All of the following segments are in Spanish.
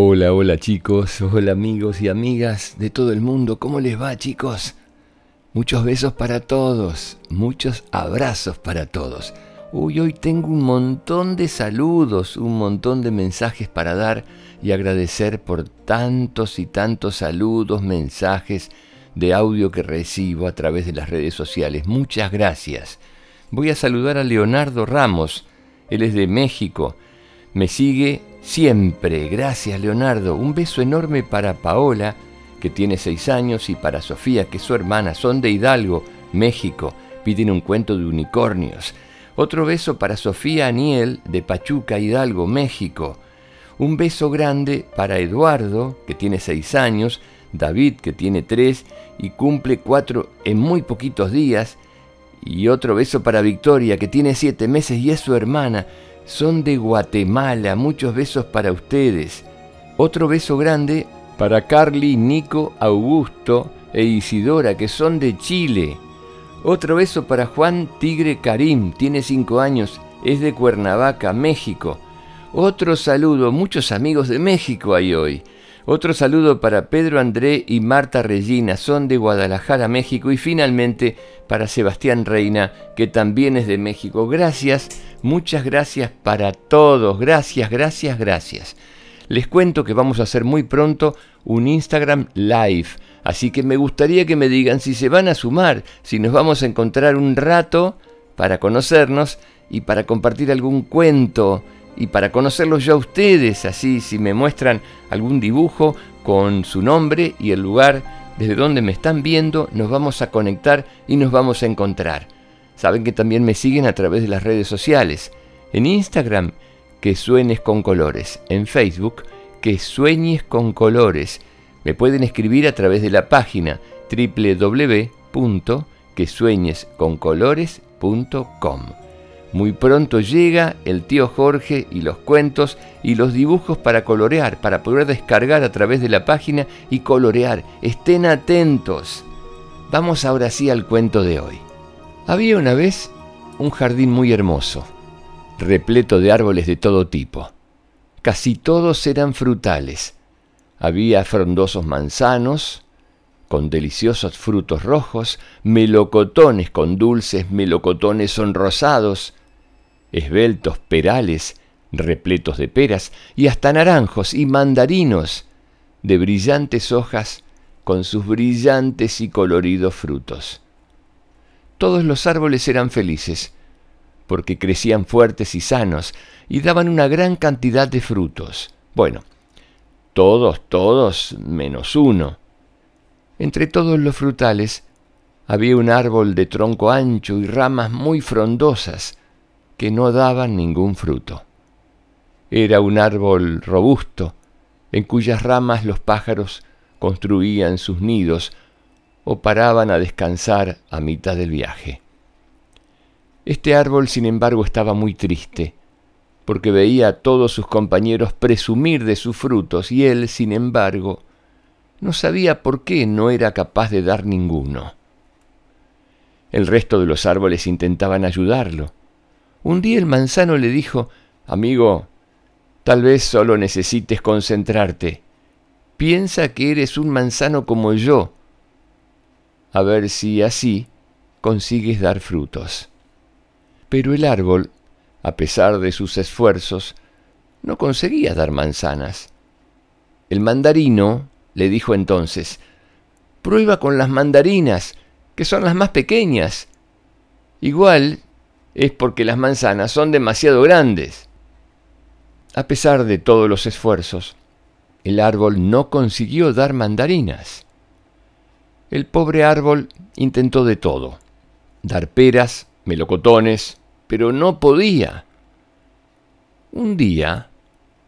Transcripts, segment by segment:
Hola, hola chicos, hola amigos y amigas de todo el mundo, ¿cómo les va chicos? Muchos besos para todos, muchos abrazos para todos. Uy, hoy tengo un montón de saludos, un montón de mensajes para dar y agradecer por tantos y tantos saludos, mensajes de audio que recibo a través de las redes sociales. Muchas gracias. Voy a saludar a Leonardo Ramos, él es de México. Me sigue siempre. Gracias, Leonardo. Un beso enorme para Paola, que tiene seis años, y para Sofía, que es su hermana. Son de Hidalgo, México. Piden un cuento de unicornios. Otro beso para Sofía Aniel, de Pachuca, Hidalgo, México. Un beso grande para Eduardo, que tiene seis años, David, que tiene tres y cumple cuatro en muy poquitos días, y otro beso para Victoria, que tiene siete meses y es su hermana son de Guatemala. Muchos besos para ustedes. Otro beso grande para Carly, Nico, Augusto e Isidora, que son de Chile. Otro beso para Juan Tigre Karim, tiene 5 años, es de Cuernavaca, México. Otro saludo, muchos amigos de México hay hoy. Otro saludo para Pedro André y Marta Regina, son de Guadalajara, México. Y finalmente para Sebastián Reina, que también es de México. Gracias, muchas gracias para todos. Gracias, gracias, gracias. Les cuento que vamos a hacer muy pronto un Instagram Live. Así que me gustaría que me digan si se van a sumar, si nos vamos a encontrar un rato para conocernos y para compartir algún cuento y para conocerlos yo a ustedes, así si me muestran algún dibujo con su nombre y el lugar desde donde me están viendo, nos vamos a conectar y nos vamos a encontrar. Saben que también me siguen a través de las redes sociales. En Instagram, que sueñes con colores. En Facebook, que sueñes con colores. Me pueden escribir a través de la página www.quesueñesconcolores.com. Muy pronto llega el tío Jorge y los cuentos y los dibujos para colorear, para poder descargar a través de la página y colorear. Estén atentos. Vamos ahora sí al cuento de hoy. Había una vez un jardín muy hermoso, repleto de árboles de todo tipo. Casi todos eran frutales. Había frondosos manzanos, con deliciosos frutos rojos, melocotones con dulces melocotones sonrosados, esbeltos perales repletos de peras y hasta naranjos y mandarinos de brillantes hojas con sus brillantes y coloridos frutos. Todos los árboles eran felices, porque crecían fuertes y sanos y daban una gran cantidad de frutos. Bueno, todos, todos, menos uno. Entre todos los frutales había un árbol de tronco ancho y ramas muy frondosas, que no daban ningún fruto. Era un árbol robusto, en cuyas ramas los pájaros construían sus nidos o paraban a descansar a mitad del viaje. Este árbol, sin embargo, estaba muy triste, porque veía a todos sus compañeros presumir de sus frutos y él, sin embargo, no sabía por qué no era capaz de dar ninguno. El resto de los árboles intentaban ayudarlo, un día el manzano le dijo, Amigo, tal vez solo necesites concentrarte. Piensa que eres un manzano como yo. A ver si así consigues dar frutos. Pero el árbol, a pesar de sus esfuerzos, no conseguía dar manzanas. El mandarino le dijo entonces, Prueba con las mandarinas, que son las más pequeñas. Igual es porque las manzanas son demasiado grandes. A pesar de todos los esfuerzos, el árbol no consiguió dar mandarinas. El pobre árbol intentó de todo, dar peras, melocotones, pero no podía. Un día,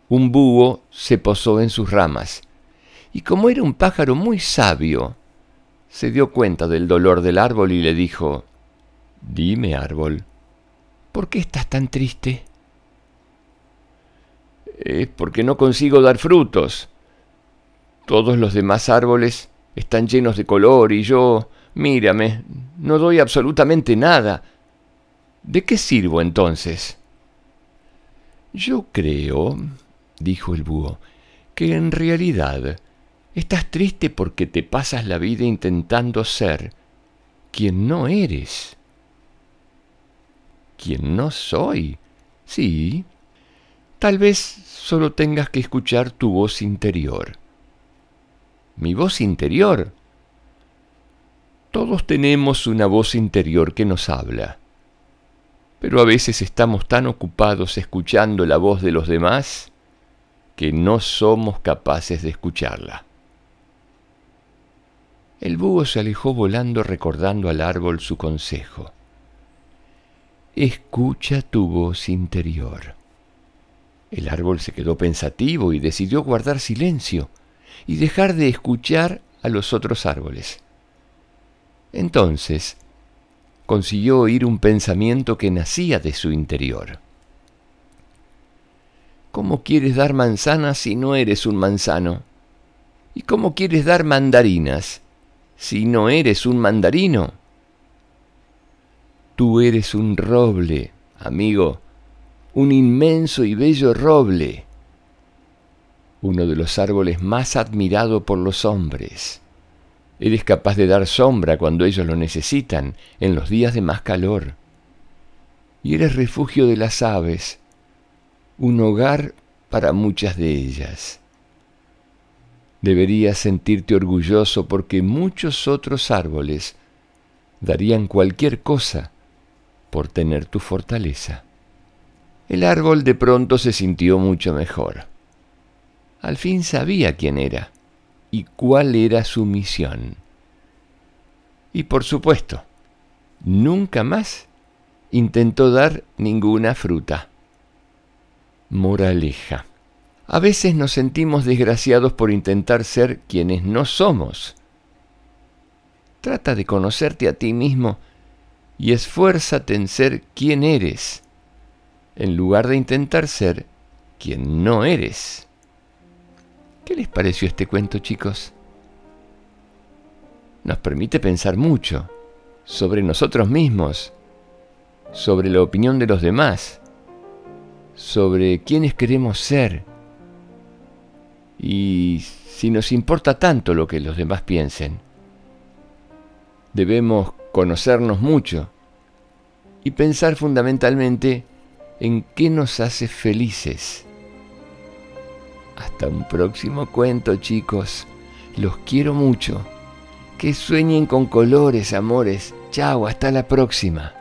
un búho se posó en sus ramas, y como era un pájaro muy sabio, se dio cuenta del dolor del árbol y le dijo, Dime, árbol, ¿Por qué estás tan triste? Es porque no consigo dar frutos. Todos los demás árboles están llenos de color y yo, mírame, no doy absolutamente nada. ¿De qué sirvo entonces? Yo creo, dijo el búho, que en realidad estás triste porque te pasas la vida intentando ser quien no eres. Quien no soy. Sí. Tal vez solo tengas que escuchar tu voz interior. Mi voz interior. Todos tenemos una voz interior que nos habla. Pero a veces estamos tan ocupados escuchando la voz de los demás que no somos capaces de escucharla. El búho se alejó volando recordando al árbol su consejo. Escucha tu voz interior. El árbol se quedó pensativo y decidió guardar silencio y dejar de escuchar a los otros árboles. Entonces, consiguió oír un pensamiento que nacía de su interior. ¿Cómo quieres dar manzanas si no eres un manzano? ¿Y cómo quieres dar mandarinas si no eres un mandarino? Tú eres un roble, amigo, un inmenso y bello roble, uno de los árboles más admirado por los hombres. Eres capaz de dar sombra cuando ellos lo necesitan, en los días de más calor. Y eres refugio de las aves, un hogar para muchas de ellas. Deberías sentirte orgulloso porque muchos otros árboles darían cualquier cosa por tener tu fortaleza. El árbol de pronto se sintió mucho mejor. Al fin sabía quién era y cuál era su misión. Y por supuesto, nunca más intentó dar ninguna fruta. Moraleja. A veces nos sentimos desgraciados por intentar ser quienes no somos. Trata de conocerte a ti mismo y esfuérzate en ser quien eres, en lugar de intentar ser quien no eres. ¿Qué les pareció este cuento, chicos? Nos permite pensar mucho sobre nosotros mismos, sobre la opinión de los demás, sobre quiénes queremos ser y si nos importa tanto lo que los demás piensen. Debemos conocernos mucho y pensar fundamentalmente en qué nos hace felices. Hasta un próximo cuento, chicos. Los quiero mucho. Que sueñen con colores, amores. Chao, hasta la próxima.